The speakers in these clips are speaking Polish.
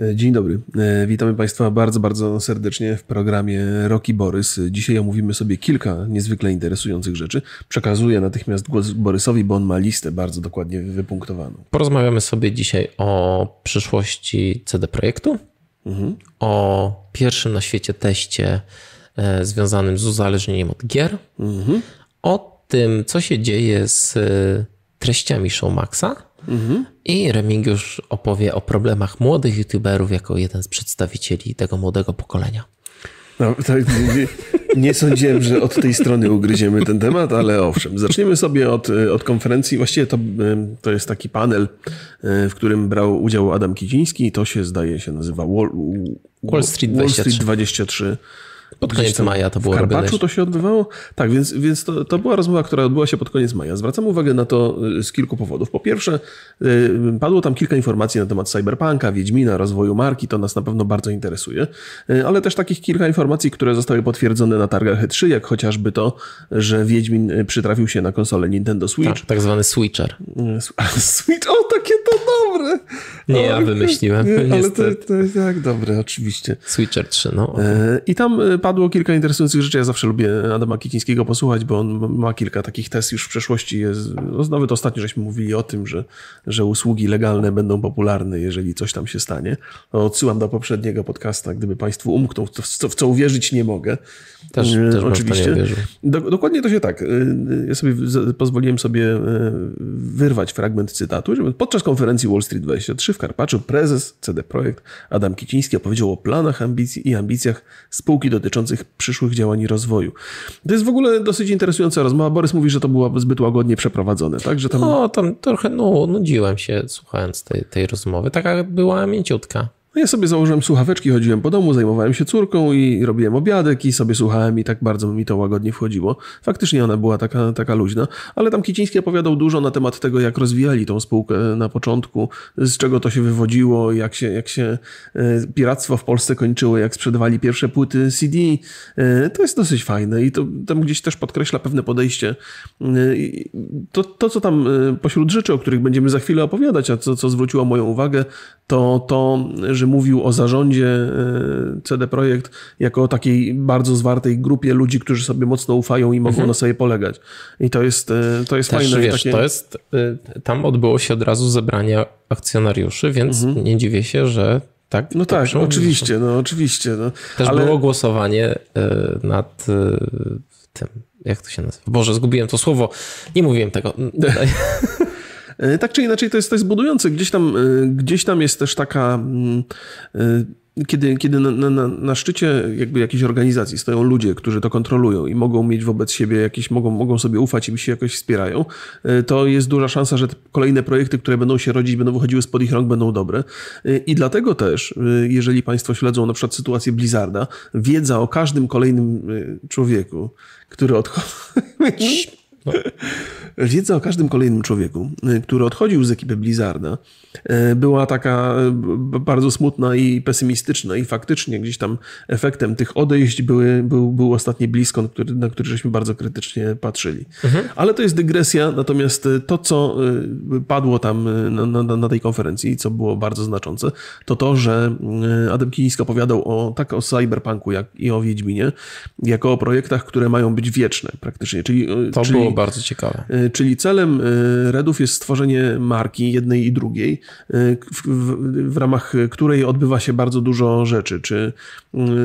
E, dzień dobry. E, witamy Państwa bardzo, bardzo serdecznie w programie Roki Borys. Dzisiaj omówimy sobie kilka niezwykle interesujących rzeczy. Przekazuję natychmiast głos Borysowi, bo on ma listę bardzo dokładnie wypunktowaną. Porozmawiamy sobie dzisiaj o przyszłości CD Projektu, mhm. o pierwszym na świecie teście e, związanym z uzależnieniem od gier, mhm. o tym, co się dzieje z treściami Showmaxa mhm. i Remigiusz opowie o problemach młodych youtuberów jako jeden z przedstawicieli tego młodego pokolenia. No, nie, nie, sądziłem, że od tej strony ugryziemy ten temat, ale owszem. Zaczniemy sobie od, od konferencji. Właściwie to, to jest taki panel, w którym brał udział Adam Kiciński. To się zdaje się nazywa Wall, Wall Street 23. Wall Street 23 pod koniec maja to było w Karpaczu to się odbywało? Tak, więc, więc to, to była rozmowa, która odbyła się pod koniec maja. Zwracam uwagę na to y, z kilku powodów. Po pierwsze, y, padło tam kilka informacji na temat cyberpunka, Wiedźmina, rozwoju marki, to nas na pewno bardzo interesuje, y, ale też takich kilka informacji, które zostały potwierdzone na targach E3, jak chociażby to, że Wiedźmin przytrafił się na konsolę Nintendo Switch. Tak, tak zwany Switcher. Switch, o takie to dobre! Nie, ja wymyśliłem. Nie, ale to, to jest tak dobre, oczywiście. Switcher 3, no. I tam padło kilka interesujących rzeczy. Ja zawsze lubię Adama Kicińskiego posłuchać, bo on ma kilka takich test już w przeszłości. Jest, no, nawet ostatnio żeśmy mówili o tym, że, że usługi legalne będą popularne, jeżeli coś tam się stanie. No, odsyłam do poprzedniego podcasta, gdyby Państwu umknął, w co, w co uwierzyć nie mogę. Też, e, też Oczywiście. Do, dokładnie to się tak. E, ja sobie pozwoliłem sobie e, wyrwać fragment cytatu, że podczas konferencji Wall Street 23 w Karpaczu prezes CD Projekt Adam Kiciński opowiedział o planach ambicji i ambicjach spółki dotyczących przyszłych działań i rozwoju. To jest w ogóle dosyć interesująca rozmowa. Borys mówi, że to było zbyt łagodnie przeprowadzone, tak? Że tam... No, tam trochę no, nudziłem się słuchając tej, tej rozmowy. Taka była mięciutka. No ja sobie założyłem słuchaweczki, chodziłem po domu, zajmowałem się córką i robiłem obiadek i sobie słuchałem i tak bardzo mi to łagodnie wchodziło. Faktycznie ona była taka, taka luźna, ale tam Kiciński opowiadał dużo na temat tego, jak rozwijali tą spółkę na początku, z czego to się wywodziło, jak się, jak się e, piractwo w Polsce kończyło, jak sprzedawali pierwsze płyty CD. E, to jest dosyć fajne i to tam gdzieś też podkreśla pewne podejście. E, to, to co tam pośród rzeczy, o których będziemy za chwilę opowiadać, a co, co zwróciło moją uwagę, to to, że mówił o zarządzie e, CD Projekt jako o takiej bardzo zwartej grupie ludzi, którzy sobie mocno ufają i mogą mhm. na sobie polegać. I to jest, e, to jest Też, fajne. Wiesz, takie... to jest, e, tam odbyło się od razu zebranie akcjonariuszy, więc mhm. nie dziwię się, że tak. No tak, oczywiście, no oczywiście. No. Też Ale... było głosowanie nad tym, jak to się nazywa? Boże, zgubiłem to słowo. Nie mówiłem tego. E, tak czy inaczej to jest, to jest budujące. Gdzieś tam, e, gdzieś tam jest też taka mm, e, kiedy, kiedy na, na, na, szczycie jakby jakiejś organizacji stoją ludzie, którzy to kontrolują i mogą mieć wobec siebie jakieś, mogą, mogą sobie ufać i się jakoś wspierają, to jest duża szansa, że kolejne projekty, które będą się rodzić, będą wychodziły spod ich rąk, będą dobre. I dlatego też, jeżeli Państwo śledzą na przykład sytuację Blizzarda, wiedza o każdym kolejnym człowieku, który odchodzi... No. Wiedza o każdym kolejnym człowieku, y, który odchodził z ekipy Blizzarda, y, była taka y, bardzo smutna i pesymistyczna i faktycznie gdzieś tam efektem tych odejść były, był, był ostatni Bliskon, który, na który żeśmy bardzo krytycznie patrzyli. Mhm. Ale to jest dygresja, natomiast to, co padło tam na, na, na, tej konferencji, co było bardzo znaczące, to to, że Adam Kiliński opowiadał o, tak o cyberpunku jak i o Wiedźminie, jako o projektach, które mają być wieczne praktycznie. Czyli, to czyli, było bardzo ciekawe. Y, czyli celem y, Redów jest stworzenie marki jednej i drugiej, y, w, w, w, ramach której odbywa się bardzo dużo rzeczy, czy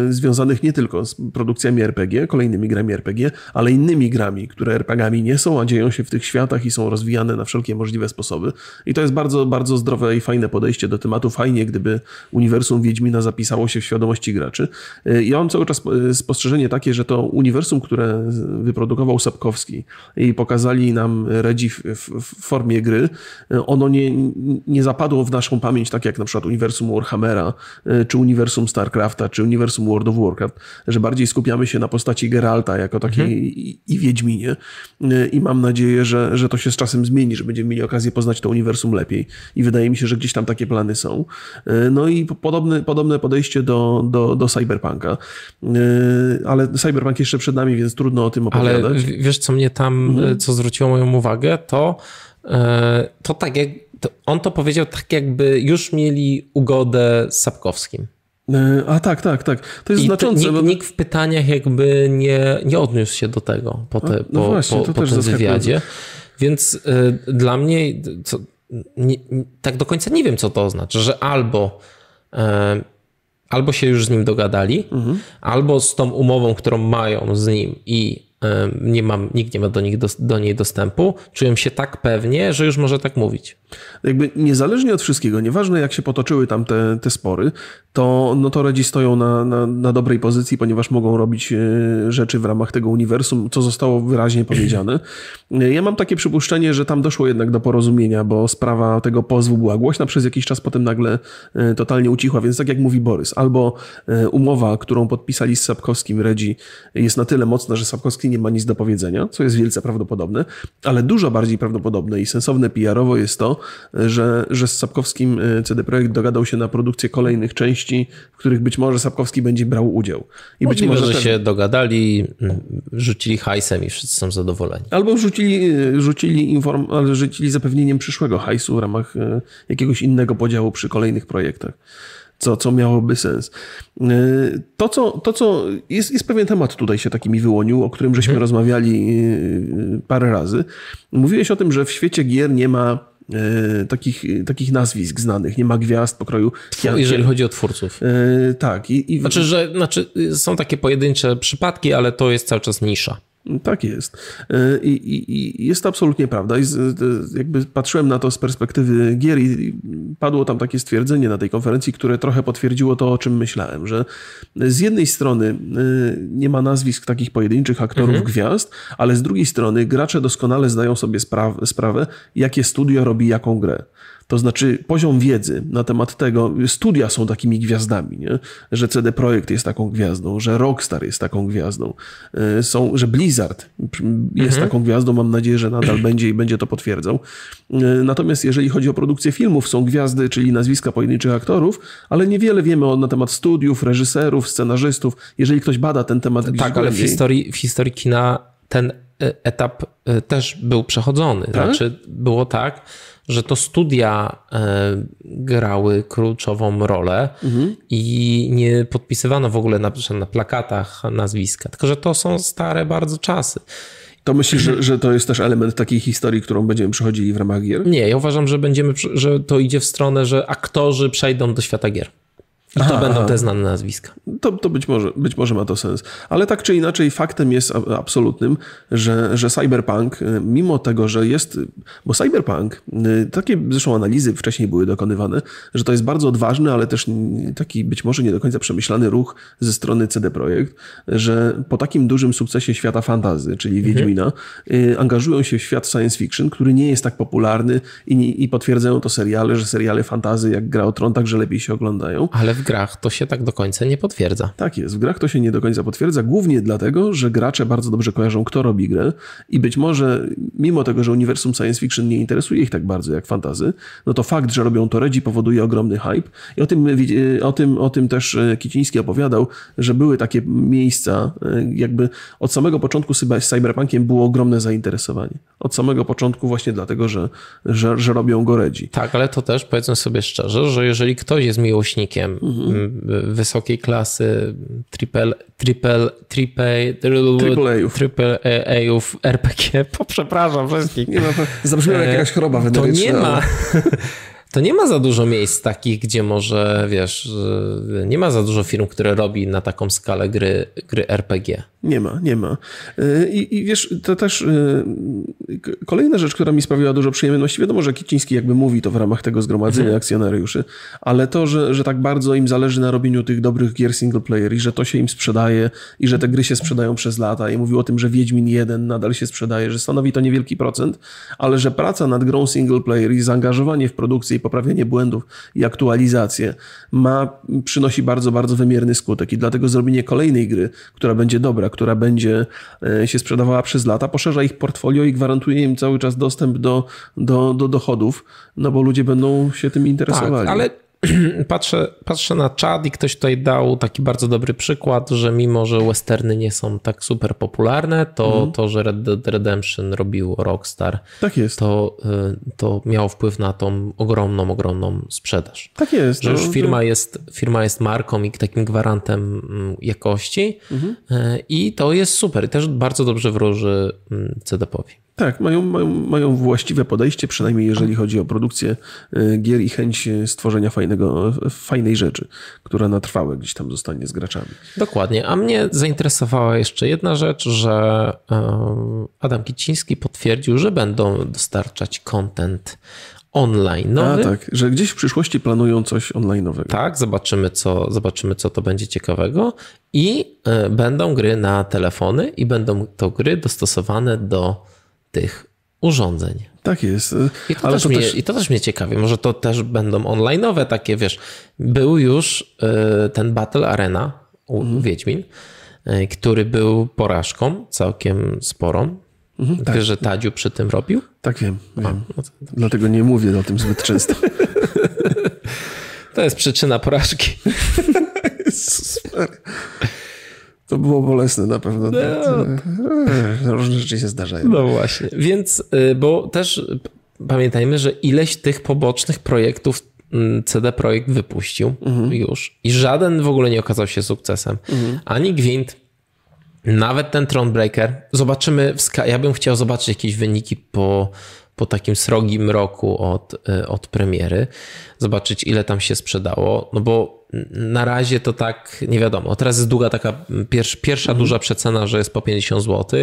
związanych nie tylko z produkcjami RPG, kolejnymi grami RPG, ale innymi grami, które RPGami nie są, a dzieją się w tych światach i są rozwijane na wszelkie możliwe sposoby. I to jest bardzo, bardzo zdrowe i fajne podejście do tematu. Fajnie, gdyby uniwersum Wiedźmina zapisało się w świadomości graczy. Ja mam cały czas spostrzeżenie takie, że to uniwersum, które wyprodukował Sapkowski i pokazali nam Redzi w, formie gry, ono nie, nie zapadło w naszą pamięć, tak jak na przykład uniwersum Warhammera, czy uniwersum StarCrafta, czy uniwersum World of Warcraft, że bardziej skupiamy się na postaci Geralta jako takiej mhm. i, i Wiedźminie i mam nadzieję, że, że to się z czasem zmieni, że będziemy mieli okazję poznać to uniwersum lepiej i wydaje mi się, że gdzieś tam takie plany są. No i podobne, podobne podejście do, do, do Cyberpunka, ale Cyberpunk jeszcze przed nami, więc trudno o tym opowiadać. Ale wiesz, co mnie tam, mhm. co zwróciło moją uwagę, to e, to tak jak to on to powiedział tak, jakby już mieli ugodę z Sapkowskim. E, a tak, tak, tak. To jest I znaczące. Nikt, nikt, w pytaniach jakby nie, nie odniósł się do tego po, te, no po, właśnie, po, po tym wywiadzie. Więc y, dla mnie co, nie, tak do końca nie wiem, co to oznacza, że albo y, albo się już z nim dogadali, mhm. albo z tą umową, którą mają z nim i nie mam, nikt nie ma do, nich do, do niej dostępu, czują się tak pewnie, że już może tak mówić. Jakby niezależnie od wszystkiego, nieważne jak się potoczyły tam te, te spory, to notoredzi stoją na, na, na dobrej pozycji, ponieważ mogą robić e, rzeczy w ramach tego uniwersum, co zostało wyraźnie powiedziane. Ja mam takie przypuszczenie, że tam doszło jednak do porozumienia, bo sprawa tego pozwu była głośna przez jakiś czas, potem nagle e, totalnie ucichła, więc tak jak mówi Borys, albo e, umowa, którą podpisali z Sapkowskim Redzi jest na tyle mocna, że Sapkowski nie ma nic do powiedzenia, co jest wielce prawdopodobne, ale dużo bardziej prawdopodobne i sensowne PR-owo jest to, że, że z Sapkowskim CD Projekt dogadał się na produkcję kolejnych części w których być może Sapkowski będzie brał udział. I Możliwe, być może że się dogadali, rzucili hajsem i wszyscy są zadowoleni. Albo rzucili, rzucili, inform, rzucili zapewnieniem przyszłego hajsu w ramach e, jakiegoś innego podziału przy kolejnych projektach co, co miałoby sens. E, to, co, to, co jest, jest pewien temat tutaj się taki mi wyłonił, o którym żeśmy hmm. rozmawiali e, parę razy. Mówiłeś o tym, że w świecie gier nie ma E, takich, takich nazwisk znanych, nie ma gwiazd pokroju. Jeżeli chodzi o twórców. Tak. I, i... Znaczy, że znaczy, są takie pojedyncze przypadki, ale to jest cały czas nisza. Tak jest. E, I, i, I, jest to absolutnie prawda. I z, jakby patrzyłem na to z perspektywy gier i padło tam takie stwierdzenie na tej konferencji, które trochę potwierdziło to, o czym myślałem, że z jednej strony e, nie ma nazwisk takich pojedynczych aktorów mhm. gwiazd, ale z drugiej strony gracze doskonale zdają sobie sprawę, jakie studio robi jaką grę. To znaczy poziom wiedzy na temat tego, studia są takimi gwiazdami, nie? że CD Projekt jest taką gwiazdą, że Rockstar jest taką gwiazdą, e, są, że Blizzard jest mhm. taką gwiazdą, mam nadzieję, że nadal będzie i będzie to potwierdzał. E, natomiast jeżeli chodzi o produkcję filmów, są gwiazdy, czyli nazwiska pojedynczych aktorów, ale niewiele wiemy na temat studiów, reżyserów, scenarzystów. Jeżeli ktoś bada ten temat Tak, ale w historii, w historii kina ten etap też był przechodzony. Tak? Znaczy było tak, że to studia e, grały kluczową rolę mhm. i nie podpisywano w ogóle na, na plakatach nazwiska, tylko że to są stare bardzo czasy. To myślisz, że, że to jest też element takiej historii, którą będziemy przechodzili w ramach gier? Nie, ja uważam, że będziemy, że to idzie w stronę, że aktorzy przejdą do świata gier. I to aha, będą aha. te znane nazwiska. To, to być, może, być może ma to sens. Ale tak czy inaczej, faktem jest absolutnym, że, że Cyberpunk, y, mimo tego, że jest. Bo Cyberpunk, y, takie zresztą analizy wcześniej były dokonywane, że to jest bardzo odważny, ale też taki być może nie do końca przemyślany ruch ze strony CD Projekt, że po takim dużym sukcesie świata fantazy, czyli mhm. Wiedźmina, mhm. angażują się w świat science fiction, który nie jest tak popularny i, i potwierdzają to seriale, że seriale fantazy, jak Gra o Tron, także lepiej się oglądają. Ale w grach to się tak do końca nie potwierdza. Tak jest, w grach to się nie do końca potwierdza, głównie dlatego, że gracze bardzo dobrze kojarzą, kto robi grę i być może, mimo tego, że uniwersum science fiction nie interesuje ich tak bardzo jak fantazy, no to fakt, że robią to Redzi powoduje ogromny hype i o tym, o tym, o tym też e, Kiciński opowiadał, że były takie miejsca, e, jakby od samego początku z Cyberpunkiem było ogromne zainteresowanie. Od samego początku właśnie dlatego, że, że, że robią go Redzi. Tak, ale to też powiedzmy sobie szczerze, że jeżeli ktoś jest miłośnikiem mhm wysokiej klasy triple, triple, triple, triple, triple A-ów RPG. Przepraszam wszystkich. Nie ma, jak jakaś choroba weneryczna. To nie ma, to nie ma za dużo miejsc takich, gdzie może, wiesz, nie ma za dużo firm, które robi na taką skalę gry, gry RPG. Nie ma, nie ma. Y, I, I, wiesz, to też y, kolejna rzecz, która mi sprawiła dużo przyjemności, wiadomo, że Kiciński jakby mówi to w ramach tego zgromadzenia mhm. akcjonariuszy, ale to, że, że tak bardzo im zależy na robieniu tych dobrych gier single player i że to się im sprzedaje i że te gry się sprzedają przez lata i mówił o tym, że Wiedźmin 1 nadal się sprzedaje, że stanowi to niewielki procent, ale że praca nad grą single player i zaangażowanie w produkcję i poprawianie błędów i aktualizację ma, przynosi bardzo, bardzo wymierny skutek i dlatego zrobienie kolejnej gry, która będzie dobra, która będzie e, się sprzedawała przez lata, poszerza ich portfolio i gwarantuje im cały czas dostęp do, do, do dochodów, no bo ludzie będą się tym interesowali. Tak, ale patrzę, patrzę na czat i ktoś tutaj dał taki bardzo dobry przykład, że mimo, że westerny nie są tak super popularne, to Mhm. to, że Red Dead Redemption robił Rockstar, Tak jest. to, y, to miało wpływ na tą ogromną, ogromną sprzedaż. Tak jest. Że no, już że- firma jest, firma jest marką i takim gwarantem mm, jakości Mhm. y, i to jest super. I też bardzo dobrze wróży mm, CDP-owi. Tak, mają, mają, mają właściwe podejście, przynajmniej jeżeli chodzi o produkcję y, gier i chęć y, stworzenia fajnego, fajnej rzeczy, która na trwałe gdzieś tam zostanie z graczami. Dokładnie. A mnie zainteresowała jeszcze jedna rzecz, że Adam Kiciński potwierdził, że będą dostarczać content online. A tak, że gdzieś w przyszłości planują coś online'owego. Tak, zobaczymy co, zobaczymy, co to będzie ciekawego. I e, będą gry na telefony, i będą to gry dostosowane do tych urządzeń. Tak jest. y, I to, Ale też to mnie, też I to też mnie ciekawi. Może to też będą online'owe takie, wiesz. Był już e, ten Battle Arena u Mhm. Wiedźmin, e, który był porażką całkiem sporą. tak. Wiesz, że Tadziu przy tym robił? tak wiem, wiem. No Dlatego nie mówię o tym zbyt często. to jest przyczyna porażki. Jezus. To było bolesne na pewno. No. Różne rzeczy się zdarzają. No właśnie. Więc, y, bo też pamiętajmy, że ileś tych pobocznych projektów mm, CD Projekt wypuścił już i żaden w ogóle nie okazał się sukcesem. Ani Gwint, nawet ten Thronebreaker. Zobaczymy, ja bym chciał zobaczyć jakieś wyniki po, po takim srogim roku od, y, od premiery. Zobaczyć, ile tam się sprzedało. No bo na razie to tak nie wiadomo. Teraz jest długa taka pierwsza, pierwsza duża przecena, że jest po 50 zł.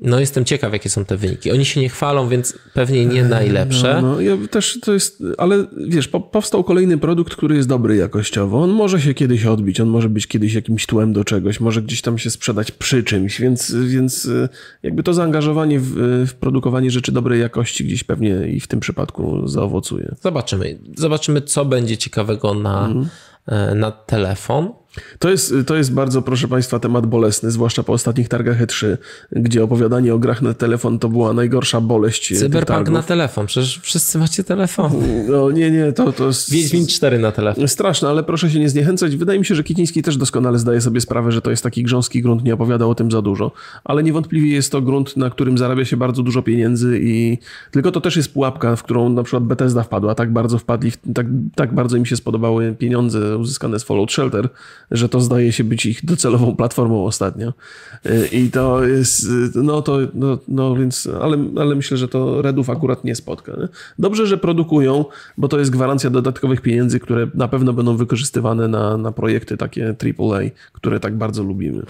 No jestem ciekaw, jakie są te wyniki. Oni się nie chwalą, więc pewnie nie najlepsze. No, ja też to jest, ale wiesz, po, powstał kolejny produkt, który jest dobry jakościowo. On może się kiedyś odbić, on może być kiedyś jakimś tłem do czegoś, może gdzieś tam się sprzedać przy czymś, więc, więc y, jakby to zaangażowanie w, w produkowanie rzeczy dobrej jakości gdzieś pewnie i w tym przypadku zaowocuje. Zobaczymy. Zobaczymy, co będzie ciekawego na, e, na telefon. To jest, to jest bardzo, proszę Państwa, temat bolesny, zwłaszcza po ostatnich targach E3, gdzie opowiadanie o grach na telefon to była najgorsza boleść tych Cyberpunk na telefon. Przecież wszyscy macie telefon. No nie, nie, to, to jest... Wiedźmin 4 na telefon. Straszne, ale proszę się nie zniechęcać. Wydaje mi się, że Kiciński też doskonale zdaje sobie sprawę, że to jest taki grząski grunt, nie opowiada o tym za dużo, ale niewątpliwie jest to grunt, na którym zarabia się bardzo dużo pieniędzy i tylko to też jest pułapka, w którą na przykład Bethesda wpadła. Tak bardzo wpadli, tak, tak bardzo im się spodobały pieniądze uzyskane z Fallout Shelter, że to zdaje się być ich docelową platformą ostatnio. Y, I to jest, y, no to, no, no więc, ale, ale myślę, że to Redów akurat nie spotka. Nie? Dobrze, że produkują, bo to jest gwarancja dodatkowych pieniędzy, które na pewno będą wykorzystywane na, na projekty takie AAA, które tak bardzo lubimy.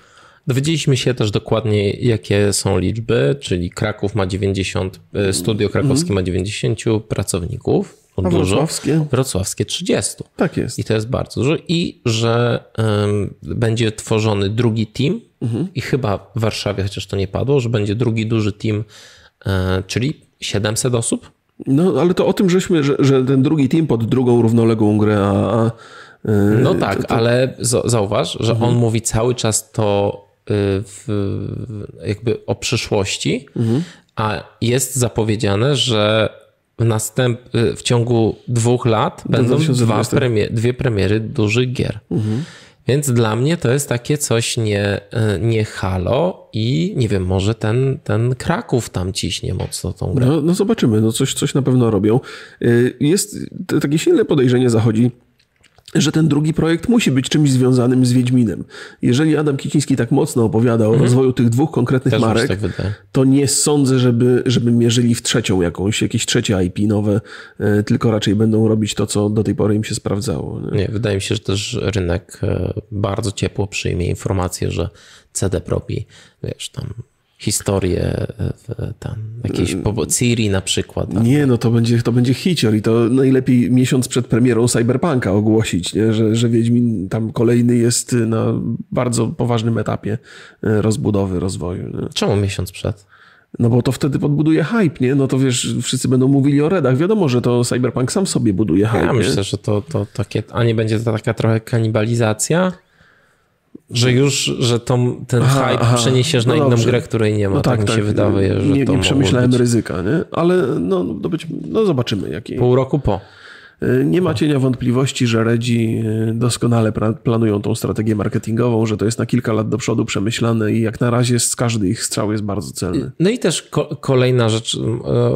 Dowiedzieliśmy się też dokładnie, jakie są liczby, czyli Kraków ma 90, e, studio krakowskie ma 90 pracowników. To dużo. wrocławskie? Wrocławskie 30. Tak jest. I to jest bardzo dużo. I że em, będzie tworzony drugi team i chyba w Warszawie, chociaż to nie padło, że będzie drugi duży team, e, czyli 700 osób. No, ale to o tym żeśmy, że, że ten drugi team pod drugą równoległą grę, a... a y, No tak, ale za- zauważ, że on mówi cały czas to y, w, jakby o przyszłości, a jest zapowiedziane, że następ, y, w ciągu dwóch lat będą dwa 2020. premie, dwie premiery dużych gier. Więc dla mnie to jest takie coś nie, y, nie halo i nie wiem, może ten, ten Kraków tam ciśnie mocno tą grę. No, no zobaczymy, no coś, coś na pewno robią. Y, Jest takie silne podejrzenie zachodzi, że ten drugi projekt musi być czymś związanym z Wiedźminem. Jeżeli Adam Kiciński tak mocno opowiada o rozwoju tych dwóch konkretnych Też marek, tak to nie sądzę, żeby, żeby mierzyli w trzecią jakąś, jakieś trzecie IP nowe, y, tylko raczej będą robić to, co do tej pory im się sprawdzało. Nie? Nie, wydaje mi się, że też rynek e, bardzo ciepło przyjmie informację, że CD robi, wiesz, tam historię, e, tam jakieś po Ciri na przykład. Tam. Nie, no to będzie, to będzie hicior i to najlepiej miesiąc przed premierą Cyberpunka ogłosić, nie? Że, że Wiedźmin tam kolejny jest na bardzo poważnym etapie y, rozbudowy, rozwoju. Nie? Czemu miesiąc przed? No bo to wtedy podbuduje hype, nie? No to wiesz, wszyscy będą mówili o redach. Wiadomo, że to Cyberpunk sam sobie buduje hype. Ja nie? myślę, że to, to takie, a nie będzie to taka trochę kanibalizacja? Że już, że tą, ten Aha, hype aha. przeniesiesz na No inną dobrze. grę, której nie ma. tak, mi się wydaje, że nie, to nie przemyślałem być ryzyka, nie? Ale no, no, być, no zobaczymy, jaki. pół roku po. Y, nie ma cienia wątpliwości, że Redzi y, doskonale planują tą strategię marketingową, że to jest na kilka lat do przodu przemyślane i jak na razie z każdy ich strzał jest bardzo celny. No i też ko kolejna rzecz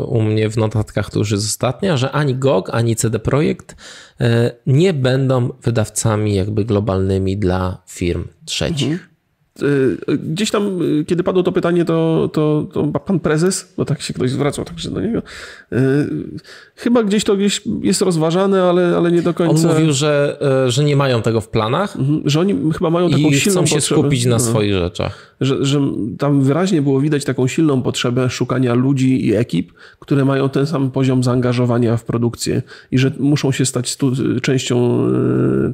u mnie w notatkach, to już jest ostatnia, że ani GOG, ani CD Projekt nie będą wydawcami jakby globalnymi dla firm trzecich. Mhm. Y, gdzieś tam, y, kiedy padło to pytanie, to, to, to pan prezes, bo tak się ktoś zwracał także do niego, y, chyba gdzieś to gdzieś jest rozważane, ale, ale nie do końca. On mówił, że, że nie mają tego w planach. Mhm, że oni chyba mają taką i silną chcą się potrzebę. skupić na no. swoich rzeczach. Że, że tam wyraźnie było widać taką silną potrzebę szukania ludzi i ekip, które mają ten sam poziom zaangażowania w produkcję i że muszą się stać częścią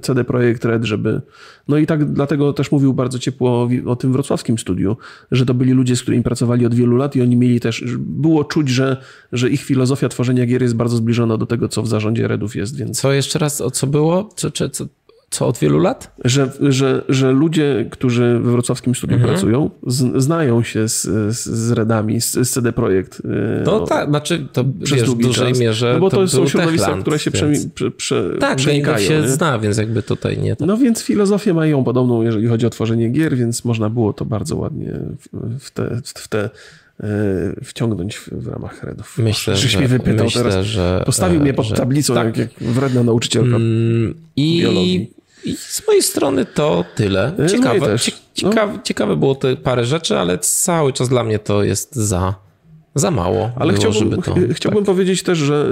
CD Projekt Red, żeby. No i tak dlatego też mówił bardzo ciepło o tym wrocławskim studiu, że to byli ludzie, z którymi pracowali od wielu lat i oni mieli też, było czuć, że, że ich filozofia tworzenia gier jest bardzo zbliżona do tego, co w zarządzie Redów jest. Więc... Co jeszcze raz, o co było? Co, co, co, co od wielu lat? Że, że, że ludzie, którzy we wrocławskim studiu mhm. pracują, z, znają się z, z, z Redami, z, z CD Projekt. E, no, tak, znaczy to przez wiesz, w dużej czas. mierze No bo to, to są środowiska, Techland, które się więc... prze, prze, tak, przenikają. się nie? zna, więc jakby tutaj nie. No więc filozofię mają podobną, jeżeli chodzi o tworzenie gier, więc można było to bardzo ładnie w te, w te wciągnąć w, w ramach Redów. Myślę, że, mnie wypytał myślę, teraz. Że, Postawił mnie pod że, tablicą, tak. jak, jak wredna nauczycielka mm, I biologii. I z mojej strony to tyle. E, ciekawe, ciekawe, no. ciekawe było to parę rzeczy, ale cały czas dla mnie to jest za, za mało. Ale było, chciałbym, to, chciałbym tak. powiedzieć też, że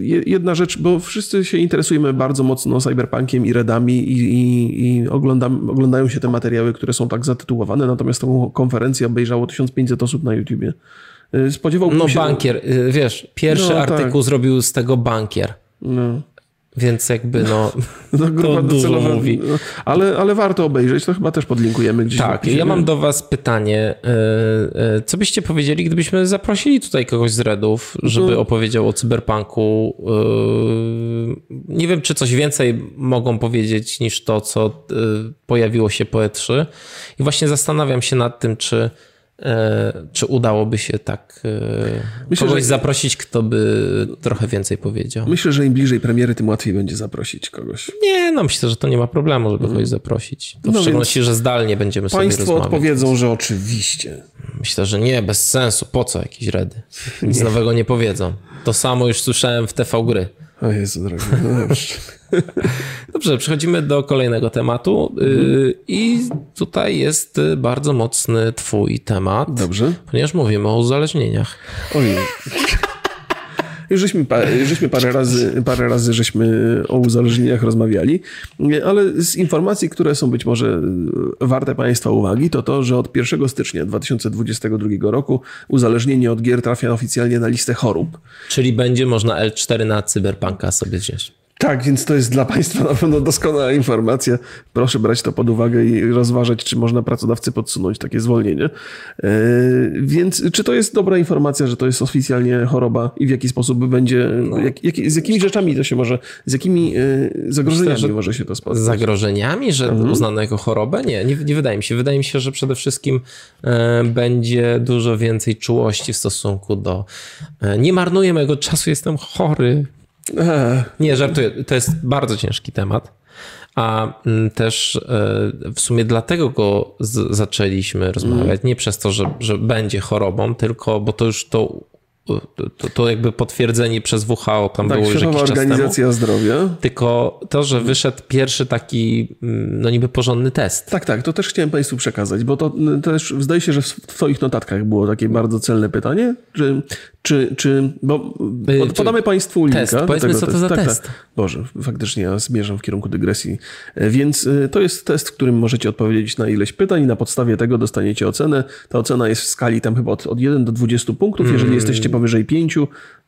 y, jedna rzecz, bo wszyscy się interesujemy bardzo mocno cyberpunkiem i redami i, i, i oglądam, oglądają się te materiały, które są tak zatytułowane, natomiast tą konferencję obejrzało 1500 osób na YouTubie. Y, spodziewałbym no, się... No bankier, y, wiesz, pierwszy no, artykuł tak. zrobił z tego bankier. No. Więc jakby no, no to dużo mówi. Ale, ale warto obejrzeć, to chyba też podlinkujemy gdzieś. Tak, ja mam do was pytanie. E, e, co byście powiedzieli, gdybyśmy zaprosili tutaj kogoś z Redów, żeby no. opowiedział o cyberpunku? E, nie wiem, czy coś więcej mogą powiedzieć niż to, co pojawiło się po E3. I właśnie zastanawiam się nad tym, czy czy udałoby się tak e, myślę, kogoś że... zaprosić, kto by trochę więcej powiedział? Myślę, że im bliżej premiery, tym łatwiej będzie zaprosić kogoś. Nie, no myślę, że to nie ma problemu, żeby kogoś zaprosić. No w szczególności, że zdalnie będziemy sobie Państwo odpowiedzą, że oczywiście. Myślę, że nie, bez sensu. Po co jakieś redy? Nic nowego nie powiedzą. To samo już słyszałem w TV Gry. O Jezu drogi, no dobrze. Dobrze, przechodzimy do kolejnego tematu mhm. i tutaj jest bardzo mocny twój temat. Dobrze. Ponieważ mówimy o uzależnieniach. Ojej. Już żeśmy, żeśmy parę, razy, parę razy żeśmy o uzależnieniach rozmawiali, ale z informacji, które są być może warte Państwa uwagi, to to, że od 1 stycznia 2022 roku uzależnienie od gier trafia oficjalnie na listę chorób. Czyli będzie można L4 na cyberpunka sobie wziąć. Tak, więc to jest dla Państwa na pewno doskonała informacja. Proszę brać to pod uwagę i rozważać, czy można pracodawcy podsunąć takie zwolnienie. E, więc czy to jest dobra informacja, że to jest oficjalnie choroba i w jaki sposób będzie, no. jak, jak, z jakimi rzeczami to się może, z jakimi e, zagrożeniami Myślę, może się to spotkać? Zagrożeniami, że mhm. uznano jako chorobę? Nie, nie, nie wydaje mi się. Wydaje mi się, że przede wszystkim e, będzie dużo więcej czułości w stosunku do nie marnuję mojego czasu, jestem chory, nie, żartuję. To jest bardzo ciężki temat. A mm, też e, w sumie dlatego go zaczęliśmy rozmawiać. Mm. Nie przez to, że, że będzie chorobą, tylko bo to już to to, to jakby potwierdzenie przez WHO tam tak, było już jakiś Organizacja temu. Zdrowia. Tylko to, że wyszedł pierwszy taki, mm, no niby porządny test. Tak, tak, to też chciałem Państwu przekazać, bo to też zdaje się, że w Twoich notatkach było takie bardzo celne pytanie, czy, czy, czy bo y, podamy Państwu linka. Test, powiedzmy co to za tak, test. Tak. Boże, faktycznie ja zmierzam w kierunku dygresji. E, więc y, to jest test, w którym możecie odpowiedzieć na ileś pytań i na podstawie tego dostaniecie ocenę. Ta ocena jest w skali tam chyba od, od 1 do 20 punktów. Jeżeli mm. jesteście powyżej 5,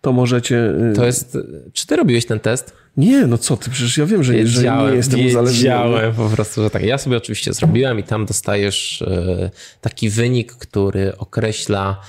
to możecie... Y, to jest... Czy ty robiłeś ten test? Nie, no co ty, przecież ja wiem, że, że nie jestem uzależniony. Wiedziałem po prostu, że tak. Ja sobie oczywiście zrobiłem i tam dostajesz taki wynik, który określa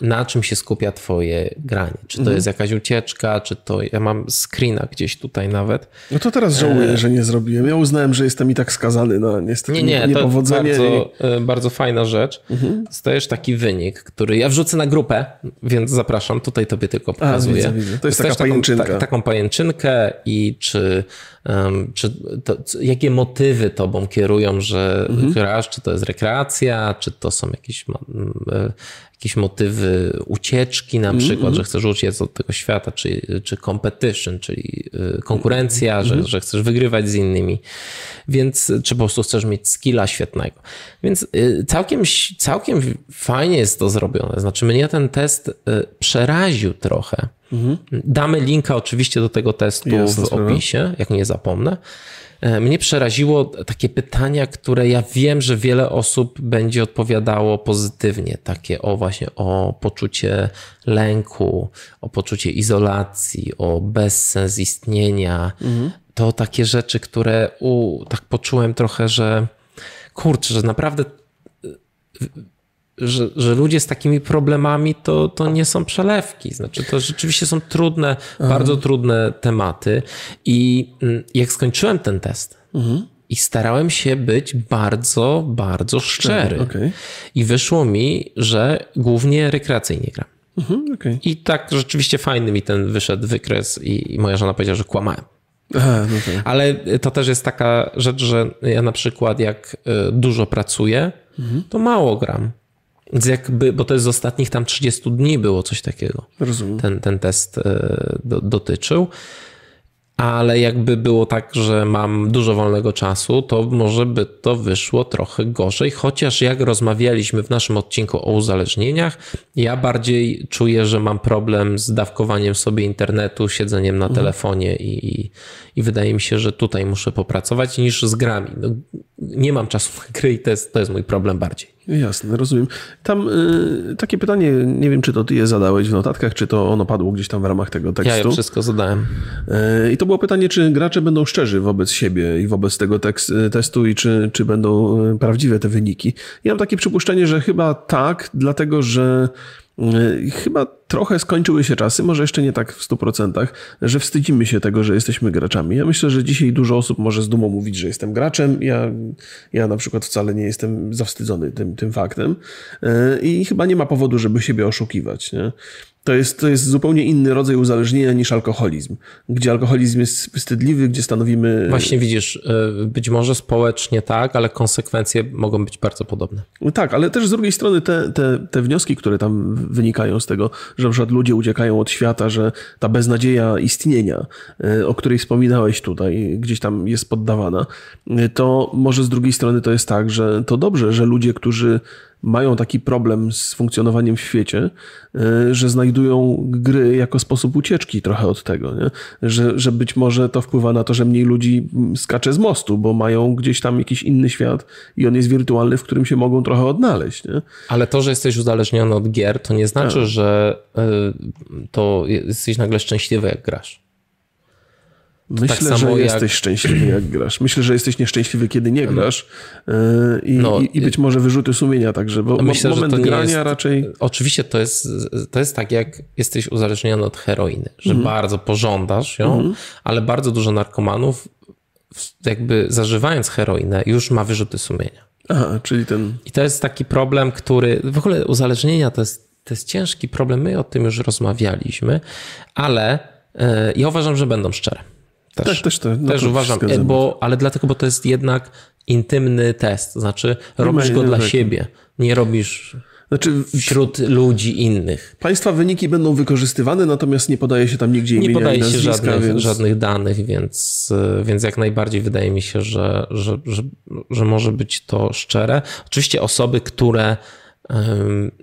na czym się skupia twoje granie. Czy to mhm. jest jakaś ucieczka, czy to... Ja mam screena gdzieś tutaj nawet. No to teraz żałuję, e... że nie zrobiłem. Ja uznałem, że jestem i tak skazany na niestety nie, nie, niepowodzenie. To bardzo. E, bardzo fajna rzecz. Mhm. Stajesz taki wynik, który ja wrzucę na grupę, więc zapraszam. Tutaj tobie tylko pokazuję. A, widzę, widzę. To jest taka pajęczynka. Taką, ta, taką pajęczynkę i czy Um, czy to, jakie motywy tobą kierują, że mhm. grasz? Czy to jest rekreacja, czy to są jakieś, e, jakieś motywy ucieczki na przykład, mm -hmm. że chcesz uciec od tego świata, czy, czy competition, czyli e, konkurencja, mm -hmm. że, mhm. że chcesz wygrywać z innymi, więc czy po prostu chcesz mieć skilla świetnego. Więc e, całkiem, całkiem fajnie jest to zrobione. Znaczy mnie ten test przeraził trochę, Mhm. Damy linka oczywiście do tego testu Jasne, w opisie, jak nie zapomnę. E, mnie przeraziło takie pytania, które ja wiem, że wiele osób będzie odpowiadało pozytywnie. Takie o właśnie o poczucie lęku, o poczucie izolacji, o bezsens istnienia. Mhm. To takie rzeczy, które u, tak poczułem trochę, że kurczę, że naprawdę że, że ludzie z takimi problemami to, to nie są przelewki. Znaczy, to rzeczywiście są trudne, Aha. bardzo trudne tematy. I mm, jak skończyłem ten test, mhm. i starałem się być bardzo, bardzo szczery. Okay. I wyszło mi, że głównie rekreacyjnie gram. Mhm, okay. I tak rzeczywiście fajny mi ten wyszedł wykres i, i moja żona powiedziała, że kłamałem. Aha, no tak. Ale to też jest taka rzecz, że ja na przykład jak y, dużo pracuję, mhm. to mało gram. Więc jakby, bo to jest z ostatnich tam 30 dni było coś takiego. Rozumiem. Ten, ten test e, do, dotyczył. Ale jakby było tak, że mam dużo wolnego czasu, to może by to wyszło trochę gorzej. Chociaż jak rozmawialiśmy w naszym odcinku o uzależnieniach, ja bardziej czuję, że mam problem z dawkowaniem sobie internetu, siedzeniem na mhm. telefonie i, i wydaje mi się, że tutaj muszę popracować niż z grami. No, nie mam czasu na gry i to jest, to jest mój problem bardziej. Jasne, rozumiem. Tam y, takie pytanie, nie wiem, czy to ty je zadałeś w notatkach, czy to ono padło gdzieś tam w ramach tego tekstu. Ja je wszystko zadałem. Y, I to było pytanie, czy gracze będą szczerzy wobec siebie i wobec tego tekst, y, testu i czy, czy będą y, prawdziwe te wyniki. Ja mam takie przypuszczenie, że chyba tak, dlatego że E, chyba trochę skończyły się czasy, może jeszcze nie tak w 100%, że wstydzimy się tego, że jesteśmy graczami. Ja myślę, że dzisiaj dużo osób może z dumą mówić, że jestem graczem. Ja, ja na przykład wcale nie jestem zawstydzony tym, tym faktem i chyba nie ma powodu, żeby siebie oszukiwać. Nie? To jest, to jest zupełnie inny rodzaj uzależnienia niż alkoholizm, gdzie alkoholizm jest wstydliwy, gdzie stanowimy. Właśnie widzisz, e, być może społecznie tak, ale konsekwencje mogą być bardzo podobne. Tak, ale też z drugiej strony te, te, te wnioski, które tam wynikają z tego, że na przykład ludzie uciekają od świata, że ta beznadzieja istnienia, e, o której wspominałeś tutaj, gdzieś tam jest poddawana, e, to może z drugiej strony to jest tak, że to dobrze, że ludzie, którzy mają taki problem z funkcjonowaniem w świecie, e, że znajdują gry jako sposób ucieczki trochę od tego, nie? Że, że być może to wpływa na to, że mniej ludzi skacze z mostu, bo mają gdzieś tam jakiś inny świat i on jest wirtualny, w którym się mogą trochę odnaleźć. Nie? Ale to, że jesteś uzależniony od gier, to nie znaczy, tak. że e, to jesteś nagle szczęśliwy, jak grasz. Myślę, tak że jak... jesteś szczęśliwy, jak grasz. Myślę, że jesteś nieszczęśliwy, kiedy nie grasz yy, i, no, i, być może wyrzuty sumienia także, bo myślę, moment grania jest, raczej... Oczywiście to jest, to jest tak, jak jesteś uzależniony od heroiny, że mm. bardzo pożądasz ją, mm. ale bardzo dużo narkomanów jakby zażywając heroinę już ma wyrzuty sumienia. Aha, czyli ten... I to jest taki problem, który... W ogóle uzależnienia to jest, to jest ciężki problem. My o tym już rozmawialiśmy, ale yy, ja uważam, że będą szczere. Też, też, też, to, no też uważam, bo, ale dlatego, bo to jest jednak intymny test. Znaczy, robisz go dla siebie, nie robisz znaczy, wśród ludzi innych. Państwa wyniki będą wykorzystywane, natomiast nie podaje się tam nigdzie imienia Nie podaje się żadnych, więc... żadnych danych, więc, więc jak najbardziej wydaje mi się, że, że, że, że może być to szczere. Oczywiście osoby, które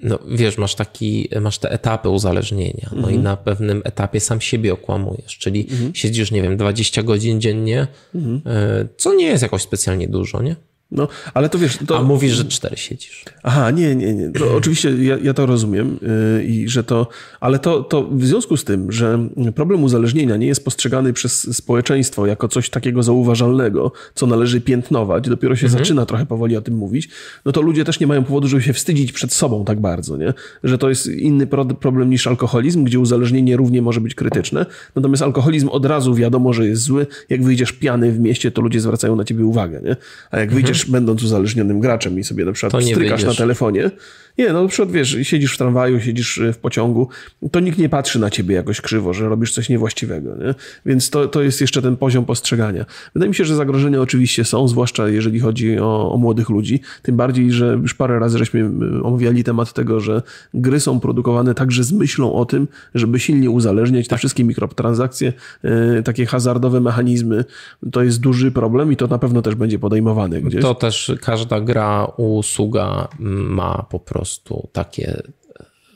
no wiesz, masz taki, masz te etapy uzależnienia, no mhm. i na pewnym etapie sam siebie okłamujesz, czyli mhm. siedzisz, nie wiem, 20 godzin dziennie, mhm. E, co nie jest jakoś specjalnie dużo, nie? No, ale to wiesz... To... A mówisz, że cztery siedzisz. Aha, nie, nie, nie. To oczywiście ja, ja to rozumiem yy, i że to... Ale to, to w związku z tym, że problem uzależnienia nie jest postrzegany przez społeczeństwo jako coś takiego zauważalnego, co należy piętnować, dopiero się mhm. zaczyna trochę powoli o tym mówić, no to ludzie też nie mają powodu, żeby się wstydzić przed sobą tak bardzo, nie? Że to jest inny problem niż alkoholizm, gdzie uzależnienie równie może być krytyczne. Natomiast alkoholizm od razu wiadomo, że jest zły. Jak wyjdziesz pijany w mieście, to ludzie zwracają na ciebie uwagę, nie? A jak wyjdziesz też będąc uzależnionym graczem i sobie na przykład strykasz na telefonie, nie, no na przykład wiesz, siedzisz w tramwaju, siedzisz w pociągu, to nikt nie patrzy na ciebie jakoś krzywo, że robisz coś niewłaściwego, nie? Więc to, to jest jeszcze ten poziom postrzegania. Wydaje mi się, że zagrożenia oczywiście są, zwłaszcza jeżeli chodzi o, o młodych ludzi, tym bardziej, że już parę razy żeśmy omawiali temat tego, że gry są produkowane także z myślą o tym, żeby silnie uzależniać te tak. wszystkie mikrotransakcje, yy, takie hazardowe mechanizmy, to jest duży problem i to na pewno też będzie podejmowane gdzieś. To też każda gra, usługa ma po prostu takie